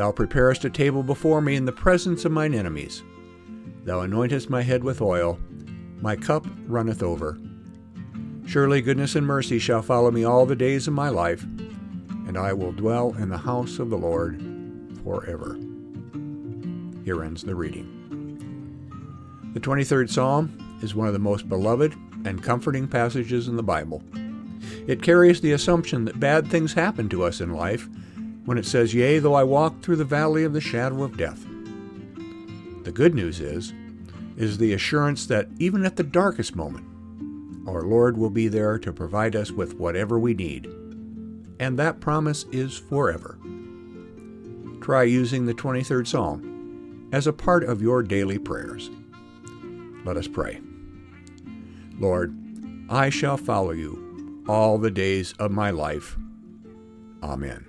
Thou preparest a table before me in the presence of mine enemies. Thou anointest my head with oil, my cup runneth over. Surely goodness and mercy shall follow me all the days of my life, and I will dwell in the house of the Lord forever. Here ends the reading. The 23rd Psalm is one of the most beloved and comforting passages in the Bible. It carries the assumption that bad things happen to us in life when it says, Yea, though I walk through the valley of the shadow of death. The good news is, is the assurance that even at the darkest moment, our Lord will be there to provide us with whatever we need. And that promise is forever. Try using the 23rd Psalm as a part of your daily prayers. Let us pray. Lord, I shall follow you all the days of my life. Amen.